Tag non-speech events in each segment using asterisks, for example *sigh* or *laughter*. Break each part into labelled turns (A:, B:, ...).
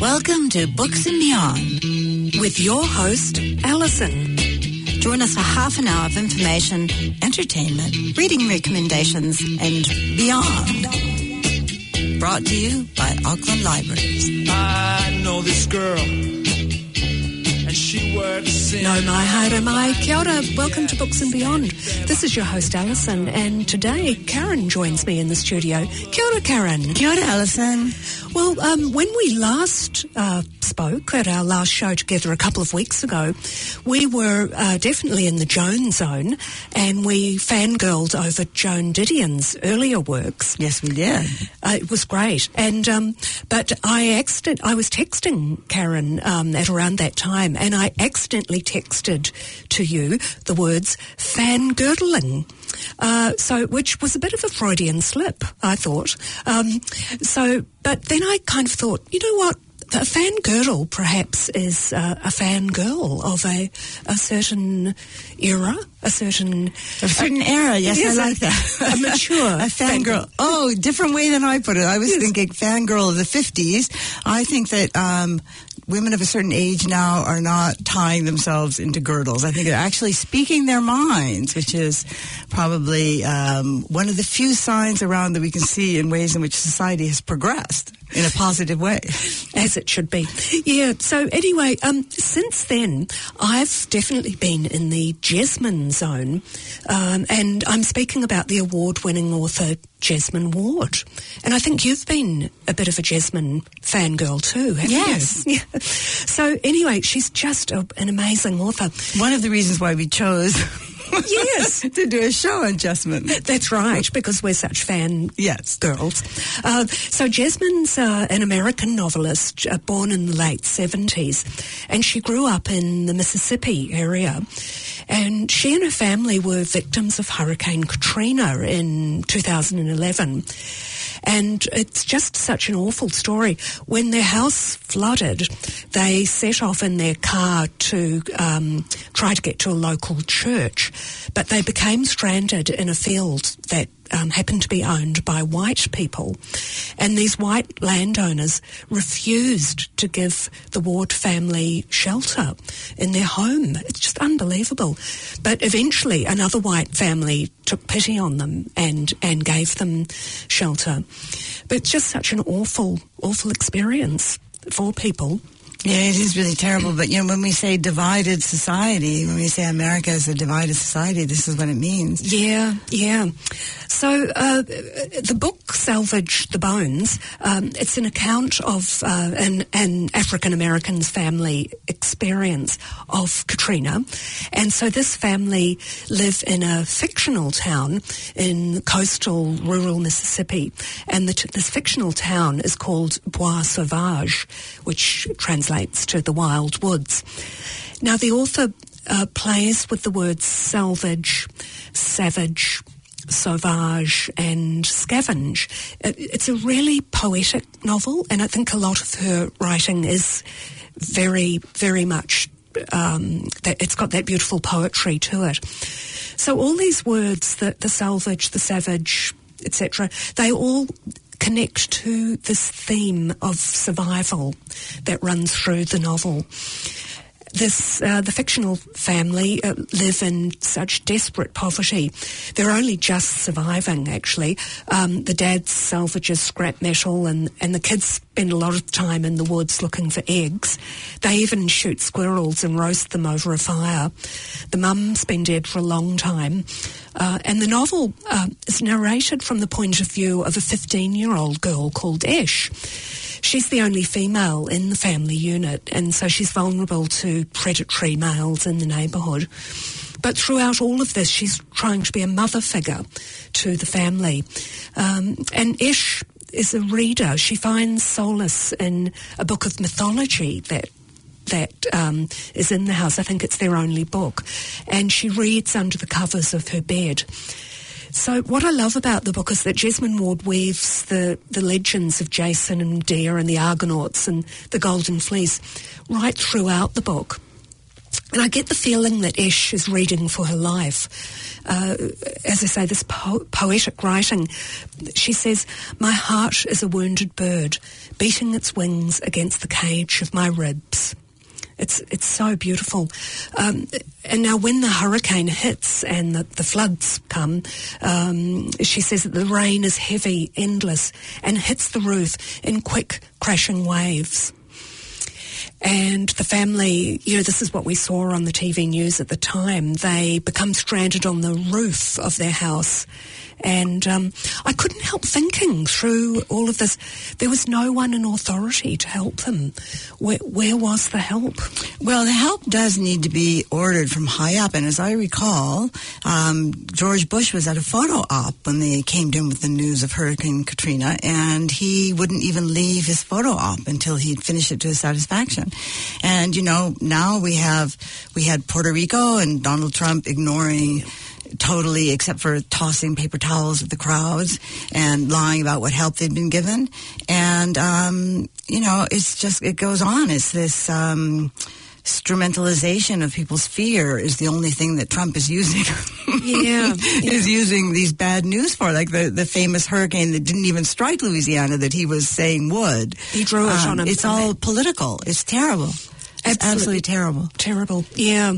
A: Welcome to Books and Beyond with your host, Alison. Join us for half an hour of information, entertainment, reading recommendations, and beyond. Brought to you by Auckland Libraries.
B: I know this girl.
C: No mai haere mai. Kia ora. Welcome to Books and Beyond. This is your host Alison and today Karen joins me in the studio. Kia ora Karen.
A: Kia ora, Alison.
C: Well, um, when we last uh, spoke at our last show together a couple of weeks ago, we were uh, definitely in the Joan zone and we fangirled over Joan Didion's earlier works.
A: Yes, we did.
C: Uh, it was great, and um, but I accident I was texting Karen um, at around that time, and I accidentally texted to you the words fangirling. Uh, so, which was a bit of a Freudian slip, I thought. Um, so, but then I kind of thought, you know what? A fangirl perhaps is uh, a fangirl of a, a certain era, a certain
A: A certain era, yes,
C: Yes,
A: I like that.
C: a mature *laughs*
A: a fangirl.
C: fangirl.
A: Oh, different way than I put it. I was
C: Yes.
A: thinking fangirl of the 50s. I think that um, women of a certain age now are not tying themselves into girdles. I think they're actually speaking their minds, which is probably um, one of the few signs around that we can see in ways in which society has progressed in a positive way.
C: As it should be. Yeah, so anyway, um, since then, I've definitely been in the Jesmyn zone, um, and I'm speaking about the award winning author Jesmyn Ward. And I think you've been a bit of a Jesmyn fangirl too, haven't
A: Yes.
C: you? *laughs* Yeah. So anyway, she's just a, an amazing author.
A: One of the reasons why we chose *laughs*
C: Yes.
A: to do a show on Jesmyn.
C: That's right, because we're such fan
A: Yes.
C: girls. Uh, so Jesmyn's uh, an American novelist uh, born in the late 70s, and she grew up in the Mississippi area. And she and her family were victims of Hurricane Katrina in 2011. And it's just such an awful story. When their house flooded, they set off in their car to um, try to get to a local church, but they became stranded in a field that um, happened to be owned by white people. And these white landowners refused to give the Ward family shelter in their home. It's just unbelievable. But eventually, another white family took pity on them and, and gave them shelter. But just such an awful, awful experience for people.
A: Yeah, it is really terrible. But, you know, when we say divided society, when we say America is a divided society, this is what it means.
C: Yeah, yeah. So uh, the book "Salvage the Bones" um, it's an account of uh, an, an African American's family experience of Katrina, and so this family live in a fictional town in coastal rural Mississippi, and the this fictional town is called Bois Sauvage, which translates to the wild woods. Now the author uh, plays with the words salvage, savage, sauvage, and scavenge. It, it's a really poetic novel, and I think a lot of her writing is very, very much. Um, that it's got that beautiful poetry to it. So all these words, the, the salvage, the savage, etc., they all connect to this theme of survival that runs through the novel this uh, the fictional family uh, live in such desperate poverty. They're only just surviving. Actually, um, the dad salvages scrap metal, and and the kids spend a lot of time in the woods looking for eggs. They even shoot squirrels and roast them over a fire. The mum's been dead for a long time, uh, and the novel uh, is narrated from the point of view of a 15-year-old girl called Esch. She's the only female in the family unit, and so she's vulnerable to predatory males in the neighbourhood. But throughout all of this, she's trying to be a mother figure to the family. Um, and Esch is a reader. She finds solace in a book of mythology that that um, is in the house. I think it's their only book. And she reads under the covers of her bed. So what I love about the book is that Jesmyn Ward weaves the, the legends of Jason and Medea and the Argonauts and the Golden Fleece right throughout the book. And I get the feeling that Esch is reading for her life. Uh, as I say, this po- poetic writing, she says, My heart is a wounded bird, beating its wings against the cage of my ribs. It's it's so beautiful. Um, and now, when the hurricane hits and the, the floods come, um, she says that the rain is heavy, endless, and hits the roof in quick, crashing waves. And the family, you know, this is what we saw on the TV news at the time. They become stranded on the roof of their house and um, I couldn't help thinking through all of this, there was no one in authority to help them. Where, where was the help?
A: Well, the help does need to be ordered from high up. And as I recall, um, George Bush was at a photo op when they came to him with the news of Hurricane Katrina, and he wouldn't even leave his photo op until he'd finished it to his satisfaction. And, you know, now we have, we had Puerto Rico and Donald Trump ignoring totally, except for tossing paper towels at the crowds and lying about what help they'd been given. And, um, you know, it's just, it goes on. It's this, um, instrumentalization of people's fear is the only thing that Trump is using.
C: Yeah, *laughs*
A: yeah. is using these bad news for, like the, the famous hurricane that didn't even strike Louisiana that he was saying would.
C: He drew it um, on him.
A: It's all political. It's terrible. It's absolutely, absolutely terrible.
C: Terrible. Yeah.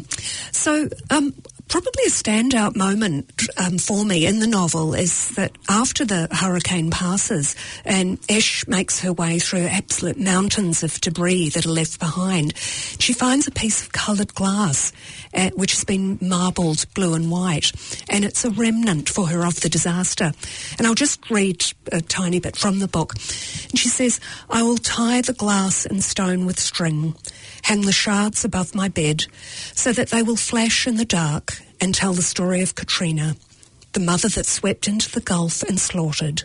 C: So, um, probably a standout moment um, for me in the novel is that after the hurricane passes and Esch makes her way through absolute mountains of debris that are left behind, she finds a piece of coloured glass uh, which has been marbled blue and white, and it's a remnant for her of the disaster. And I'll just read a tiny bit from the book. And she says, I will tie the glass and stone with string hang the shards above my bed so that they will flash in the dark and tell the story of Katrina, the mother that swept into the Gulf and slaughtered.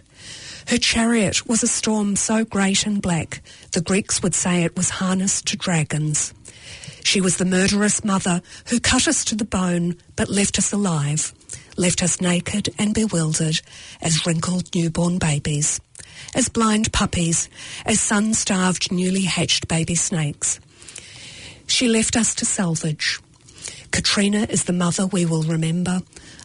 C: Her chariot was a storm so great and black, the Greeks would say it was harnessed to dragons. She was the murderous mother who cut us to the bone but left us alive, left us naked and bewildered as wrinkled newborn babies, as blind puppies, as sun-starved newly hatched baby snakes. She left us to salvage. Katrina is the mother we will remember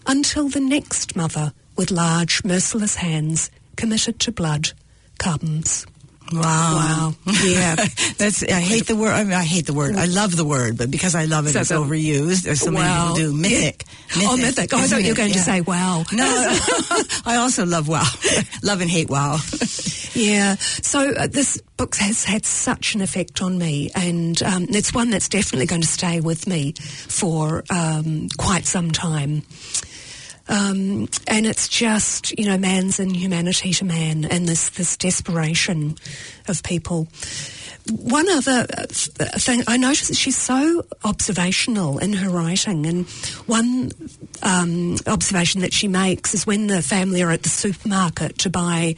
C: until the next mother with large, merciless hands committed to blood comes.
A: Wow.
C: Wow.
A: Yeah. *laughs* That's, I hate the word. I mean, I hate the word. I love the word, but because I love it, so, it's so, overused. There's so wow. many people do. Mythic.
C: Mythic. Oh, mythic. Oh, I thought you were going yeah. to say wow.
A: No, *laughs* *laughs* I also love wow. love and hate wow.
C: Yeah. So uh, this book has had such an effect on me, and um, it's one that's definitely going to stay with me for um, quite some time. Um, and it's just, you know, man's inhumanity to man and this, this desperation of people. One other uh, thing, I noticed that she's so observational in her writing, and one um, observation that she makes is when the family are at the supermarket to buy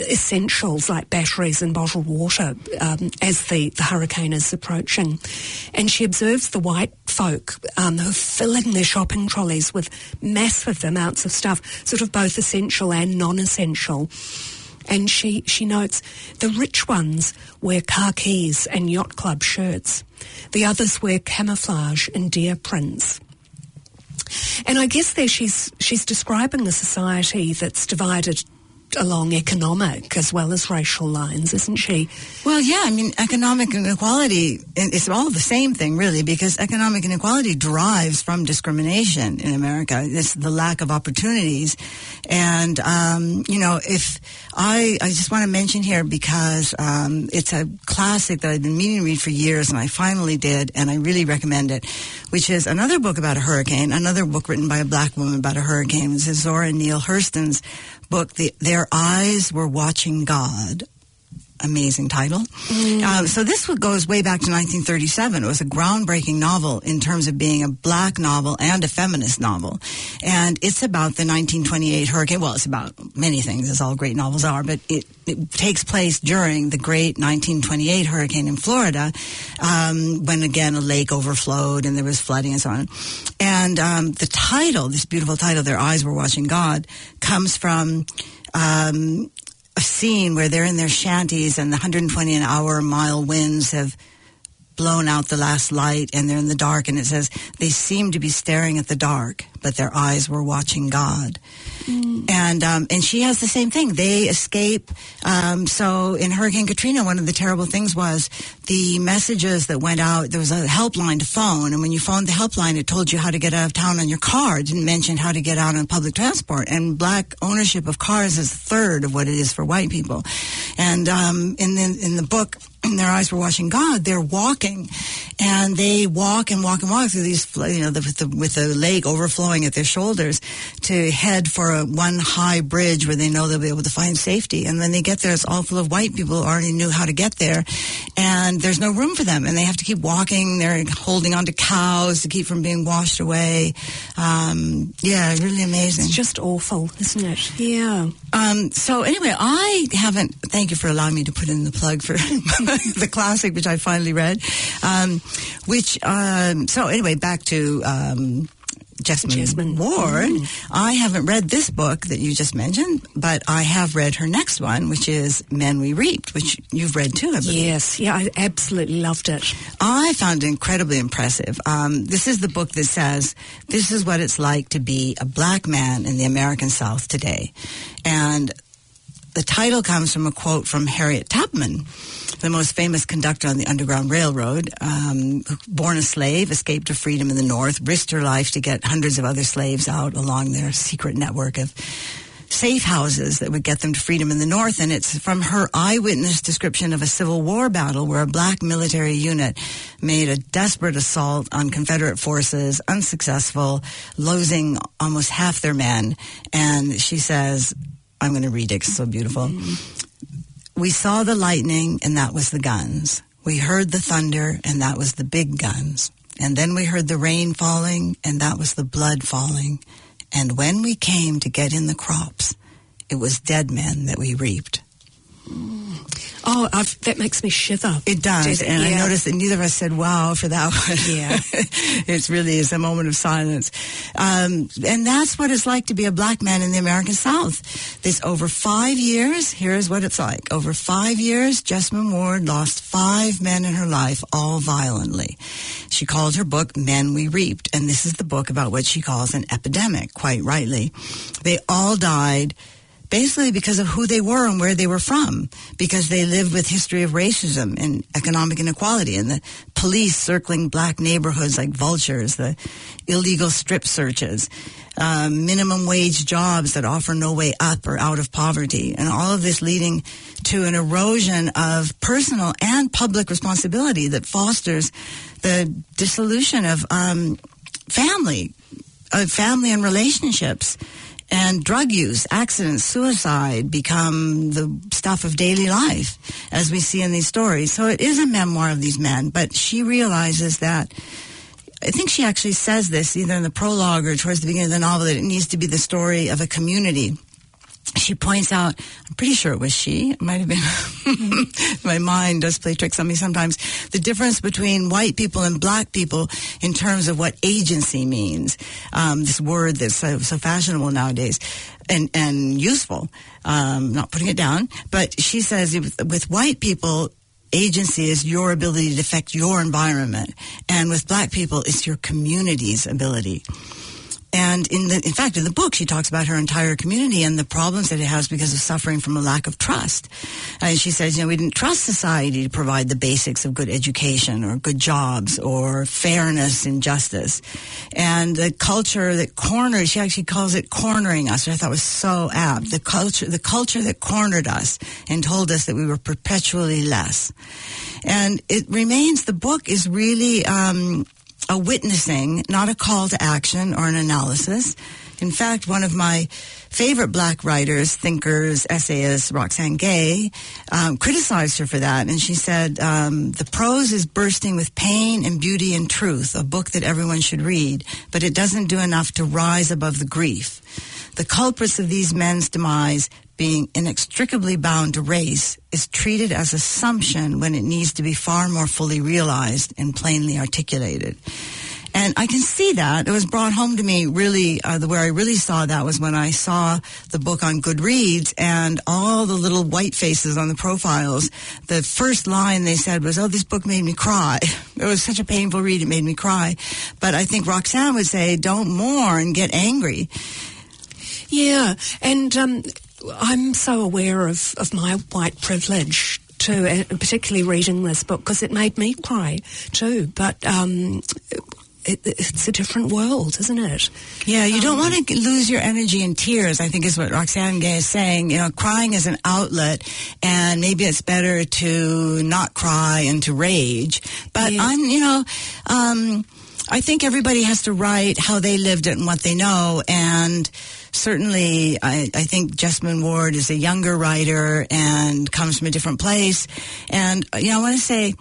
C: essentials like batteries and bottled water um, as the, the hurricane is approaching. And she observes the white folk um, who are filling their shopping trolleys with massive amounts of stuff, sort of both essential and non-essential. And she, she notes the rich ones wear khakis and yacht club shirts. The others wear camouflage and deer prints. And I guess there she's she's describing a society that's divided along economic as well as racial lines, isn't she?
A: Well, yeah. I mean, economic inequality is all the same thing, really, because economic inequality derives from discrimination in America. It's the lack of opportunities. And, um, you know, if I, I just want to mention here because um, it's a classic that I've been meaning to read for years, and I finally did, and I really recommend it, which is another book about a hurricane, another book written by a black woman about a hurricane. It's Zora Neale Hurston's book, the, Their Eyes Were Watching God amazing title. Mm. Uh, so this goes way back to 1937. It was a groundbreaking novel in terms of being a black novel and a feminist novel. And it's about the 1928 hurricane. Well, it's about many things, as all great novels are, but it, it takes place during the great 1928 hurricane in Florida, um, when again a lake overflowed and there was flooding and so on. And um, the title, this beautiful title, Their Eyes Were Watching God, comes from um, a scene where they're in their shanties and the 120 an hour mile winds have blown out the last light and they're in the dark and it says they seem to be staring at the dark but their eyes were watching god. Mm. and um, and she has the same thing. They escape um, so in hurricane katrina one of the terrible things was the messages that went out. There was a helpline to phone and when you phoned the helpline it told you how to get out of town on your car. It didn't mention how to get out on public transport. And black ownership of cars is a third of what it is for white people. And um, in the in the book *clears throat* their eyes were watching God, they're walking, and they walk and walk and walk through these, you know, the, with, the, with the lake overflowing at their shoulders to head for a one high bridge where they know they'll be able to find safety. And then they get there, it's all full of white people who already knew how to get there, and there's no room for them, and they have to keep walking. They're holding onto cows to keep from being washed away. Um, yeah, really amazing.
C: It's just awful, isn't it? Yeah.
A: Um, so anyway, I haven't. Thank you for allowing me to put in the plug for. *laughs* the classic, which I finally read. Um, which um, so anyway, back to. Um, Jesmyn, Jesmyn Ward. Mm. I haven't read this book that you just mentioned, but I have read her next one, which is Men We Reaped, which you've read too, I believe.
C: Yes, yeah, I absolutely loved it.
A: I found it incredibly impressive. Um, this is the book that says, this is what it's like to be a black man in the American South today. And the title comes from a quote from Harriet Tubman, the most famous conductor on the Underground Railroad, um, born a slave, escaped to freedom in the North, risked her life to get hundreds of other slaves out along their secret network of safe houses that would get them to freedom in the North. And it's from her eyewitness description of a Civil War battle where a black military unit made a desperate assault on Confederate forces, unsuccessful, losing almost half their men. And she says, I'm going to read it. It's so beautiful. We saw the lightning, and that was the guns. We heard the thunder, and that was the big guns. And then we heard the rain falling, and that was the blood falling. And when we came to get in the crops, it was dead men that we reaped.
C: Oh, I've, that makes me shiver.
A: It does, and yeah. I noticed that neither of us said "wow" for that one.
C: Yeah, *laughs*
A: it really is a moment of silence, um, and that's what it's like to be a black man in the American South. This over five years. Here's what it's like: over five years, Jesmyn Ward lost five men in her life, all violently. She called her book "Men We Reaped," and this is the book about what she calls an epidemic. Quite rightly, they all died basically because of who they were and where they were from, because they lived with history of racism and economic inequality and the police circling black neighborhoods like vultures, the illegal strip searches, uh, minimum wage jobs that offer no way up or out of poverty, and all of this leading to an erosion of personal and public responsibility that fosters the dissolution of um, family, of family and relationships and drug use, accidents, suicide become the stuff of daily life, as we see in these stories. So it is a memoir of these men, but she realizes that. I think she actually says this either in the prologue or towards the beginning of the novel that it needs to be the story of a community she points out, I'm pretty sure it was she, it might have been, *laughs* my mind does play tricks on me sometimes, the difference between white people and black people in terms of what agency means. Um, this word that's so, so, fashionable nowadays and, and useful. Um, not putting it down, but she says with, with white people, agency is your ability to affect your environment. And with black people, it's your community's ability. And in the, in fact, in the book, she talks about her entire community and the problems that it has because of suffering from a lack of trust. And she says, you know, we didn't trust society to provide the basics of good education or good jobs or fairness and justice. And the culture that cornered, she actually calls it cornering us, which I thought was so apt. The culture, the culture that cornered us and told us that we were perpetually less. And it remains, the book is really, um, a witnessing, not a call to action or an analysis. In fact, one of my favorite black writers, thinkers, essayists, Roxane Gay, um, criticized her for that. And she said, um, the prose is bursting with pain and beauty and truth, a book that everyone should read, but it doesn't do enough to rise above the grief. The culprits of these men's demise being inextricably bound to race is treated as assumption when it needs to be far more fully realized and plainly articulated. And I can see that. It was brought home to me really, uh, the, where I really saw that was when I saw the book on Goodreads and all the little white faces on the profiles. The first line they said was, oh, this book made me cry. *laughs* It was such a painful read, it made me cry. But I think Roxane would say, don't mourn, get angry.
C: Yeah, and um, I'm so aware of, of my white privilege too, and particularly reading this book because it made me cry too. But um, it, it's a different world, isn't it?
A: Yeah, you don't want to lose your energy in tears, I think is what Roxane Gay is saying. You know, crying is an outlet, and maybe it's better to not cry and to rage. But
C: Yeah.
A: I'm, you know, um, I think everybody has to write how they lived it and what they know, and certainly I, I think Jesmyn Ward is a younger writer and comes from a different place. And, you know, I want to say,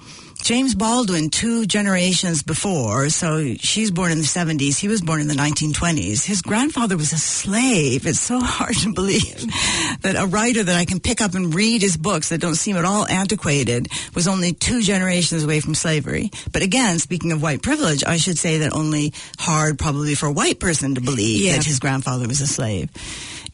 A: James Baldwin, two generations before, so she's born in the 70s, he was born in the 1920s. His grandfather was a slave. It's so *laughs* hard to believe that a writer that I can pick up and read his books that don't seem at all antiquated was only two generations away from slavery. But again, speaking of white privilege, I should say that only hard probably for a white person to believe
C: Yeah.
A: that his grandfather was a slave.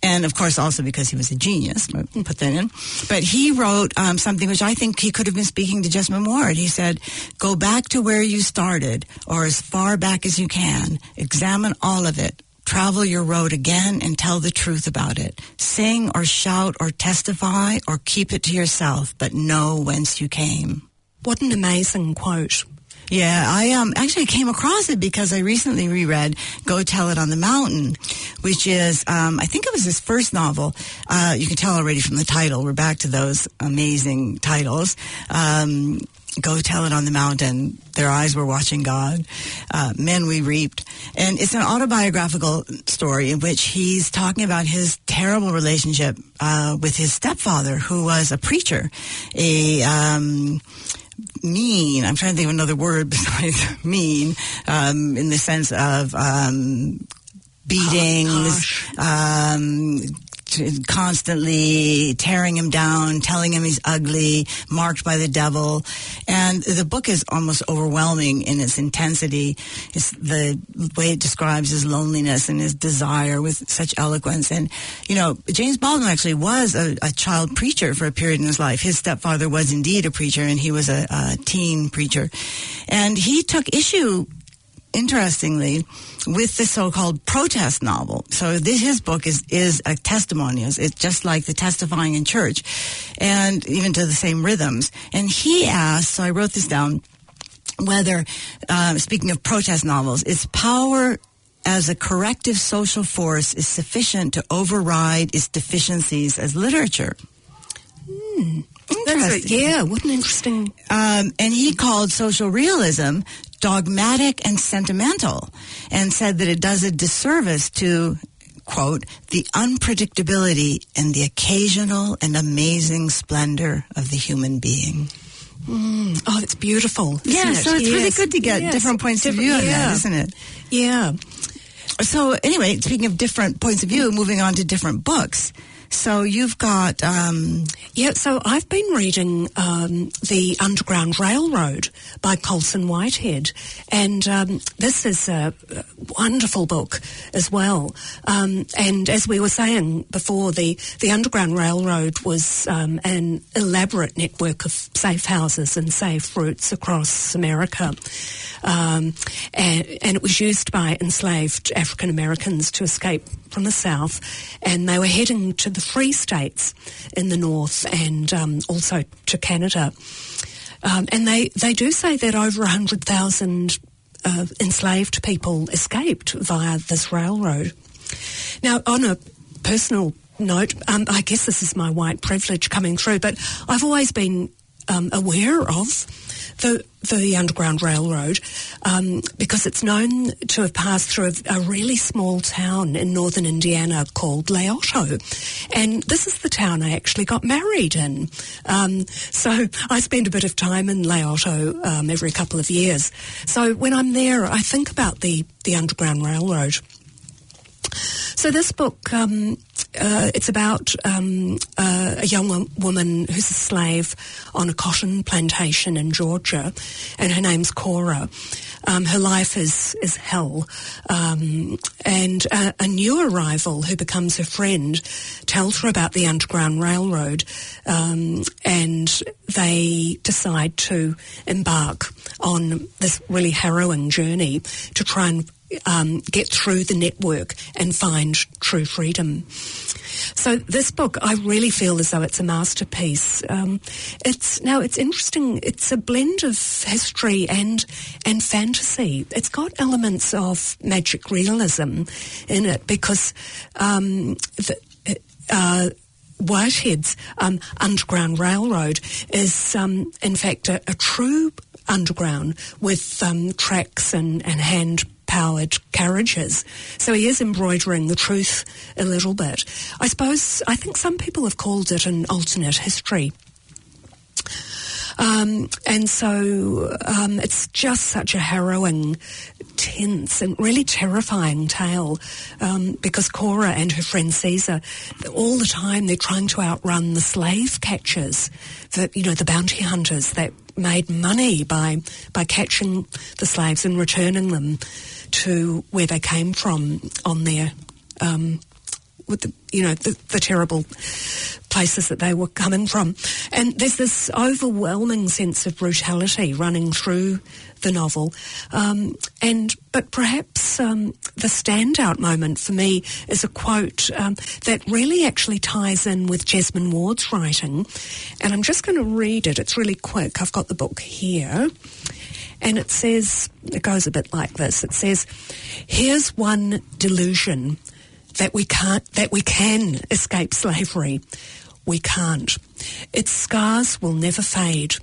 A: And of course, also because he was a genius, put that in. But he wrote um, something which I think he could have been speaking to Jesmyn Ward. He said, "Go back to where you started, or as far back as you can. Examine all of it. Travel your road again and tell the truth about it. Sing or shout or testify or keep it to yourself, but know whence you came."
C: What an amazing quote.
A: Yeah, I um actually came across it because I recently reread "Go Tell It on the Mountain," which is um, I think it was his first novel. Uh, you can tell already from the title. We're back to those amazing titles. Um, Go tell it on the mountain. Their eyes were watching God. Uh, Men we reaped, and it's an autobiographical story in which he's talking about his terrible relationship uh, with his stepfather, who was a preacher, a um, mean. I'm trying to think of another word *laughs* besides mean, um, in the sense of um, beatings, um, constantly tearing him down, telling him he's ugly, marked by the devil. And the book is almost overwhelming in its intensity. It's the way it describes his loneliness and his desire with such eloquence. And, you know, James Baldwin actually was a, a child preacher for a period in his life. His stepfather was indeed a preacher and he was a, a teen preacher. And he took issue interestingly, with the so-called protest novel. So this, his book is is a testimony. It's just like the testifying in church, and even to the same rhythms. And he asked, so I wrote this down, whether, uh, speaking of protest novels, its power as a corrective social force is sufficient to override its deficiencies as literature.
C: That's it.
A: Interesting.
C: Yeah, what an interesting.
A: Um, and he called social realism dogmatic and sentimental and said that it does a disservice to quote the unpredictability and the occasional and amazing splendor of the human being mm.
C: Oh, it's beautiful.
A: yeah
C: it?
A: so it's really good to get
C: Yes.
A: different points of
C: Different-
A: view on
C: yeah.
A: that isn't it
C: Yeah.
A: so anyway speaking of different points of view moving on to different books so you've got um,
C: Yeah, so I've been reading um, The Underground Railroad by Colson Whitehead, and um, this is a wonderful book as well. Um, and as we were saying before, the, the Underground Railroad was um, an elaborate network of safe houses and safe routes across America. Um, and, and it was used by enslaved African Americans to escape from the South, and they were heading to the Free States in the North and um, also to Canada. Um, and they, they do say that over 100,000 uh, enslaved people escaped via this railroad. Now, on a personal note, um, I guess this is my white privilege coming through, but I've always been um, aware of the the Underground Railroad um, because it's known to have passed through a, a really small town in northern Indiana called LaOtto, and this is the town I actually got married in. Um, so I spend a bit of time in LaOtto um, every couple of years. So when I'm there, I think about the the Underground Railroad. So this book, um, uh, it's about um, uh, a young woman who's a slave on a cotton plantation in Georgia, and her name's Cora. Um, her life is is hell, um, and a, a new arrival who becomes her friend tells her about the Underground Railroad, um, and they decide to embark on this really harrowing journey to try and um, get through the network and find true freedom. So this book, I really feel as though it's a masterpiece. Um, it's now it's interesting. It's a blend of history and and fantasy. It's got elements of magic realism in it because um, the, uh, Whitehead's um, Underground Railroad is, um, in fact, a, a, true underground with um, tracks and, and hand powered carriages. So he is embroidering the truth a little bit. I suppose, I think some people have called it an alternate history. Um, and so um, it's just such a harrowing, tense, and really terrifying tale um, because Cora and her friend Caesar, all the time they're trying to outrun the slave catchers, that you know the bounty hunters that made money by by catching the slaves and returning them to where they came from on their um, with the, you know the, the, terrible places that they were coming from, and there's this overwhelming sense of brutality running through the novel, um, and but perhaps um, the standout moment for me is a quote um, that really actually ties in with Jesmyn Ward's writing, and I'm just going to read it. It's really quick. I've got the book here. And it says, it goes a bit like this. It says, here's one delusion that we can't, that we can escape slavery. We can't. Its scars will never fade.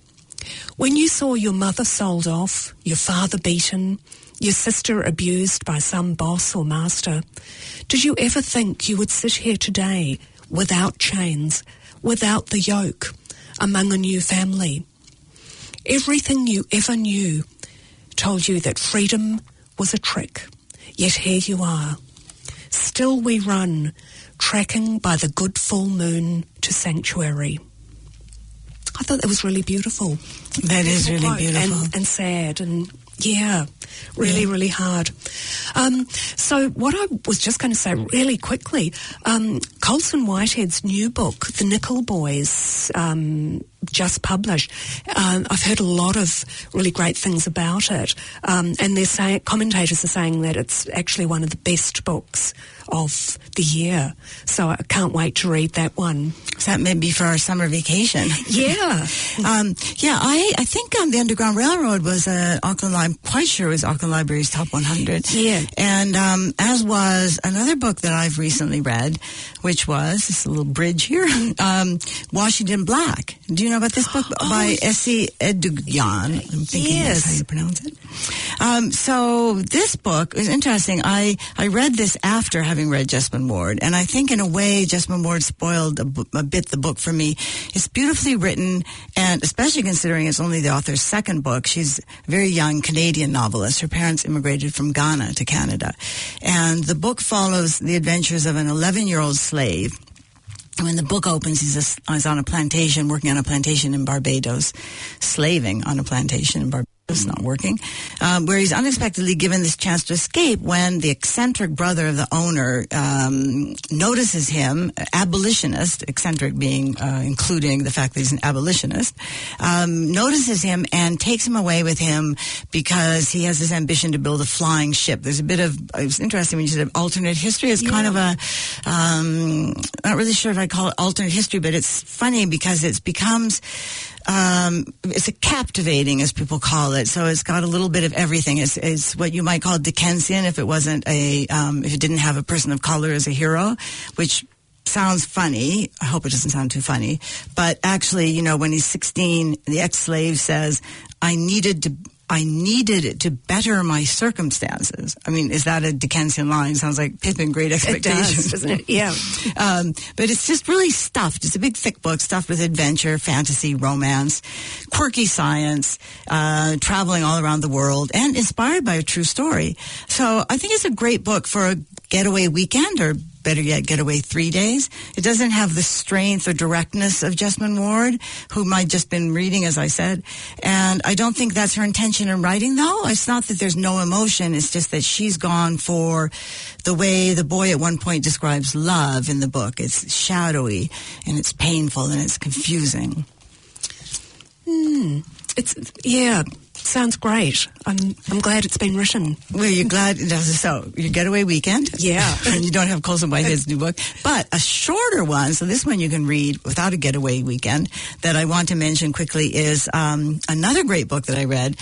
C: When you saw your mother sold off, your father beaten, your sister abused by some boss or master, did you ever think you would sit here today without chains, without the yoke, among a new family? Everything you ever knew told you that freedom was a trick, yet here you are. Still we run, tracking by the good full moon to sanctuary. I thought that was really beautiful.
A: That is really beautiful.
C: And, and sad and yeah, really, yeah. really hard. Um, so, what I was just going to say really quickly um, Colson Whitehead's new book, The Nickel Boys, um, just published. Um, I've heard a lot of really great things about it, um, and they're saying commentators are saying that it's actually one of the best books of the year. So I can't wait to read that one.
A: So that may be for our summer vacation. *laughs*
C: Yeah,
A: um, yeah. I I think um, the Underground Railroad was uh, Auckland. I'm quite sure it was Auckland Library's top 100.
C: Yeah,
A: and um, as was another book that I've recently read, which was this little bridge here, *laughs* um, Washington Black. Do you know about this book *gasps* oh, by Esi Edugyan? I'm thinking yes. that's how you pronounce it. Um, so this book is interesting. I I read this after having read Jesmyn Ward, and I think in a way Jesmyn Ward spoiled a, a, bit the book for me. It's beautifully written, and especially considering it's only the author's second book. She's a very young Canadian novelist. Her parents immigrated from Ghana to Canada, and the book follows the adventures of an 11-year-old slave when the book opens, he's, a, he's, on a plantation, working on a plantation in Barbados, slaving on a plantation in Barbados. It's not working, um, where he's unexpectedly given this chance to escape when the eccentric brother of the owner um, notices him, abolitionist, eccentric being uh, including the fact that he's an abolitionist, um, notices him and takes him away with him because he has this ambition to build a flying ship. There's a bit of, it was interesting when you said alternate history. It's yeah. kind of a, um, not really sure if I call it alternate history, but it's funny because it becomes, um, it's a captivating, as people call it. So it's got a little bit of everything. It's, it's what you might call Dickensian if it wasn't a, um, if it didn't have a person of color as a hero, which sounds funny. I hope it doesn't sound too funny. But actually, you know, when he's 16, the ex-slave says, I needed to I needed it to better my circumstances. I mean, is that a Dickensian line? Sounds like Pippin, Great Expectations.
C: Does, doesn't it? Yeah. *laughs*
A: um, but it's just really stuffed. It's a big, thick book stuffed with adventure, fantasy, romance, quirky science, uh, traveling all around the world, and inspired by a true story. So I think it's a great book for a Getaway Weekend, or better yet, Getaway Three Days. It doesn't have the strength or directness of Jesmyn Ward, whom I'd just been reading, as I said. And I don't think that's her intention in writing, though. It's not that there's no emotion. It's just that she's gone for the way the boy at one point describes love in the book. It's shadowy and it's painful and it's confusing.
C: Hmm. It's yeah. Sounds great. I'm I'm glad it's been written.
A: Well, you're glad so your getaway weekend.
C: Yeah, *laughs*
A: and you don't have Colson Whitehead's new book, but a shorter one. So this one you can read without a getaway weekend. That I want to mention quickly is um, another great book that I read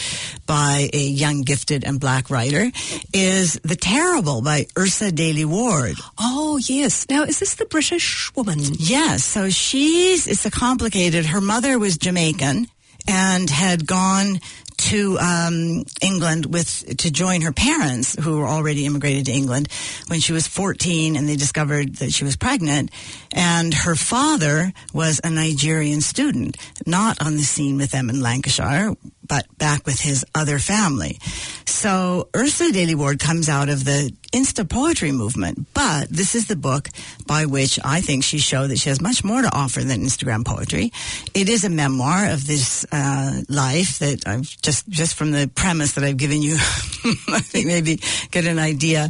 A: by a young, gifted, and black writer. Is The Terrible by Yrsa Daley-Ward.
C: Oh yes. Now is this the British woman?
A: Yes. So she's it's a complicated. Her mother was Jamaican and had gone to um, England with to join her parents, who were already immigrated to England, when she was 14, and they discovered that she was pregnant. And her father was a Nigerian student, not on the scene with them in Lancashire, but back with his other family. So Ursula Daley-Ward comes out of the Insta poetry movement, but this is the book by which I think she showed that she has much more to offer than Instagram poetry. It is a memoir of this uh, life that I've just just from the premise that I've given you, *laughs* I think maybe get an idea.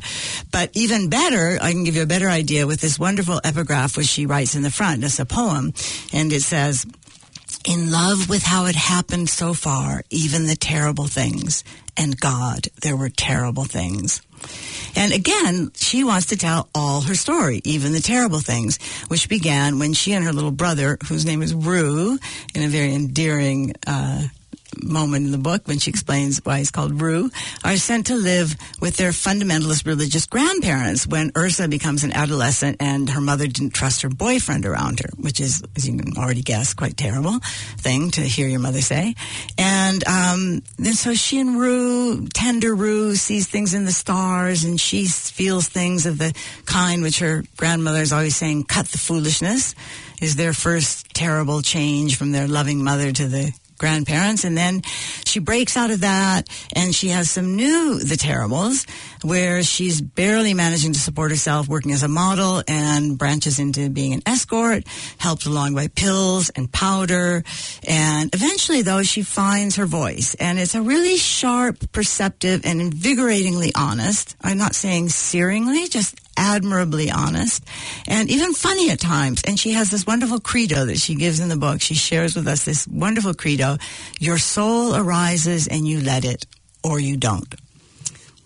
A: But even better, I can give you a better idea with this wonderful epigraph which she writes in the front. It's a poem, and it says in love with how it happened so far, even the terrible things. And God, there were terrible things. And again, she wants to tell all her story, even the terrible things, which began when she and her little brother, whose name is Rue, in a very endearing uh, moment in the book when she explains why he's called Rue, are sent to live with their fundamentalist religious grandparents when Yrsa becomes an adolescent and her mother didn't trust her boyfriend around her, which is, as you can already guess, quite terrible thing to hear your mother say. And um, then so she and Rue, tender Rue, sees things in the stars and she feels things of the kind which her grandmother is always saying, cut the foolishness is their first terrible change from their loving mother to the grandparents. And then she breaks out of that and she has some new The Terribles where she's barely managing to support herself working as a model and branches into being an escort, helped along by pills and powder. And eventually though, she finds her voice and it's a really sharp, perceptive and invigoratingly honest. I'm not saying searingly, just admirably honest and even funny at times. And she has this wonderful credo that she gives in the book. She shares with us this wonderful credo. Your soul arises and you let it or you don't.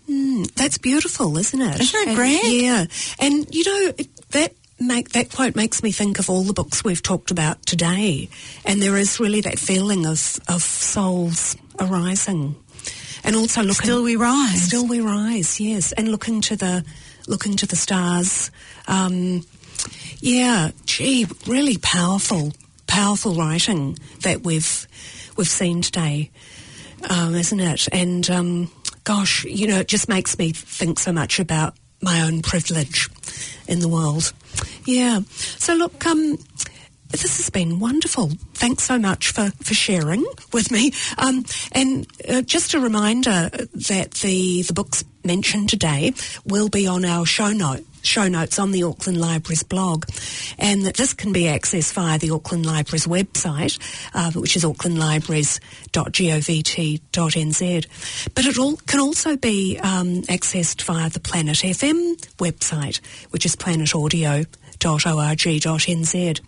C: Mm, that's beautiful, isn't it?
A: Isn't
C: And-
A: great?
C: yeah. And, you know, that make that quote makes me think of all the books we've talked about today. And there is really that feeling of, of souls arising. And also looking
A: Still we rise.
C: Still we rise, yes. And looking to the looking to the stars. Um, yeah, gee, really powerful, powerful writing that we've we've seen today, um, isn't it? And um, gosh, you know, it just makes me think so much about my own privilege in the world. Yeah. So look, um, this has been wonderful. Thanks so much for, for sharing with me. Um, and uh, just a reminder that the, the books mentioned today will be on our show note show notes on the Auckland Library's blog, and that this can be accessed via the Auckland Library's website, uh, which is aucklandlibraries.govt.nz. But it all can also be um, accessed via the Planet FM website, which is planetaudio.org.nz.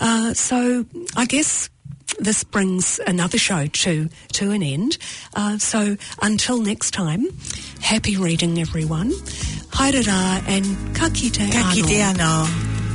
C: Uh, so I guess this brings another show to to an end. Uh, so until next time, happy reading, everyone. Hairara and ka kite ano.
A: Kakite ano. This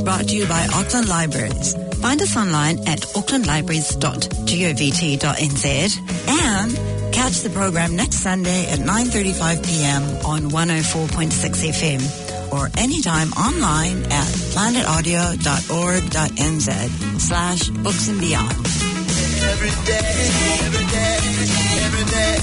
A: brought to you by Auckland Libraries. Find us online at aucklandlibraries.govt.nz and catch the program next Sunday at 9.35 p.m. on 104.6 FM or anytime online at planetaudio.org.nz slash books and beyond. every day, every day, every day,